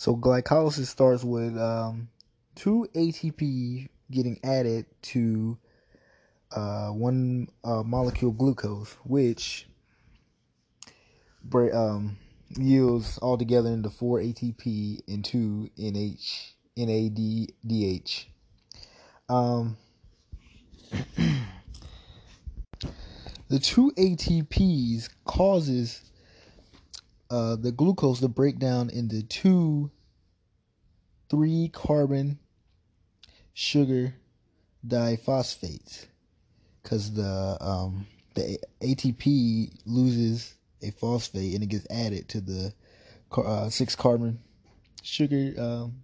So glycolysis starts with um, two ATP getting added to uh, one uh, molecule glucose, which um, yields altogether into four ATP and two NH NADH. Um, the two ATPs causes uh, the glucose to break down into two three carbon sugar diphosphates because the um, the ATP loses a phosphate and it gets added to the uh, six carbon sugar um,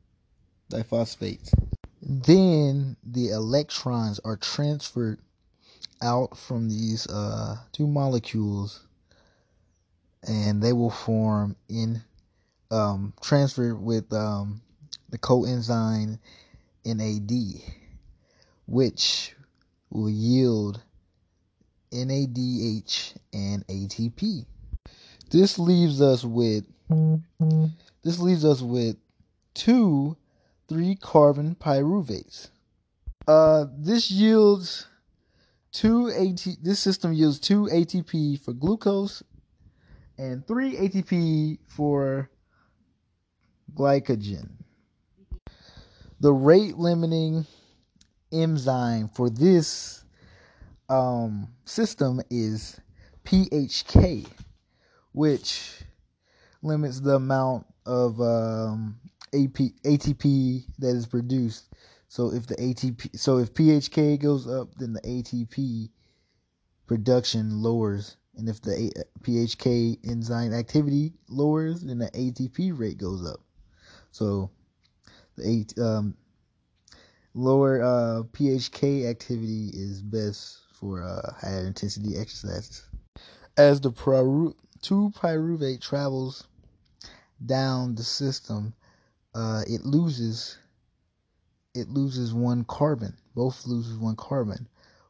diphosphates. Then the electrons are transferred out from these uh, two molecules and they will form in um, transfer with um, the coenzyme NAD, which will yield NADH and ATP. This leaves us with this leaves us with two three carbon pyruvates. Uh, this yields two AT. This system yields two ATP for glucose and three ATP for glycogen. The rate limiting enzyme for this um, system is PHK, which limits the amount of um, AP, ATP that is produced. So if the ATP, so if PHK goes up, then the ATP production lowers, and if the PHK enzyme activity lowers, then the ATP rate goes up. So the um, lower uh, PHK activity is best for uh, higher intensity exercises. As the pyru- 2 pyruvate travels down the system, uh, it loses it loses one carbon. Both loses one carbon,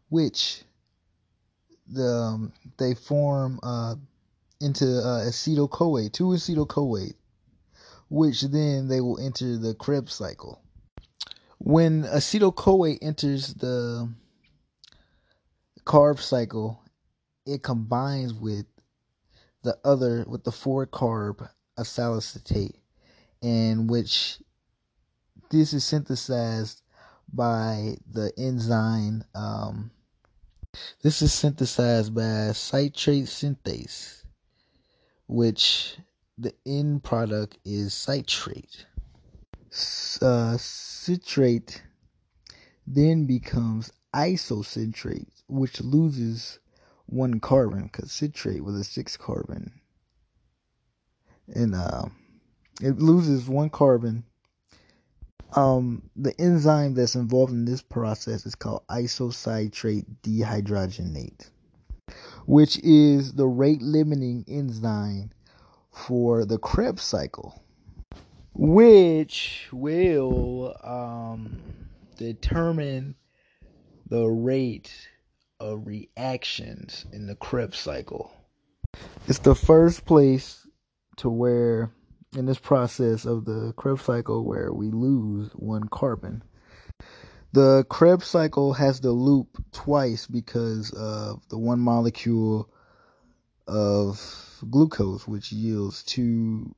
which the um, they form uh, into uh, acetyl CoA, two acetyl CoA, which then they will enter the Krebs cycle. When acetyl CoA enters the carb cycle, it combines with the other with the four carb acetoacetate, in which this is synthesized by the enzyme. Um, this is synthesized by citrate synthase, which the end product is citrate. Uh, citrate then becomes isocitrate, which loses one carbon because citrate was a six carbon, and uh, it loses one carbon. Um, the enzyme that's involved in this process is called isocitrate dehydrogenase, which is the rate limiting enzyme for the Krebs cycle, which will um, determine the rate of reactions in the Krebs cycle. It's the first place to where, in this process of the Krebs cycle, where we lose one carbon. The Krebs cycle has the loop twice because of the one molecule of glucose, which yields two,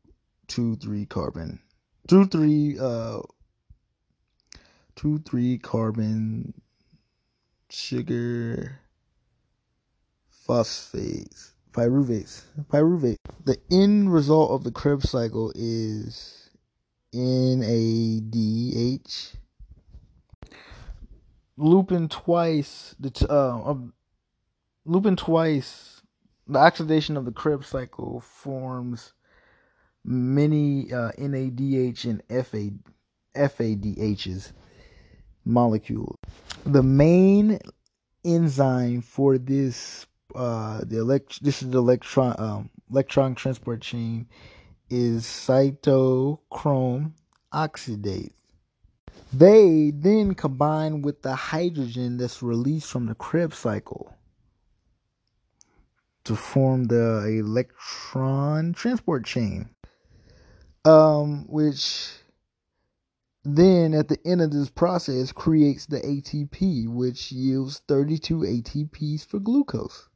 two, three carbon, two, three, uh, two, three carbon sugar phosphates, pyruvates, pyruvate. The end result of the Krebs cycle is NADH. Looping twice, the uh, looping twice the oxidation of the Krebs cycle forms many uh, NADH and FA, FADHs molecules. The main enzyme for this uh, the elect this is the electron um, electron transport chain is cytochrome oxidase. They then combine with the hydrogen that's released from the Krebs cycle to form the electron transport chain. um, which then at the end of this process creates the ATP, which yields 32 ATPs for glucose.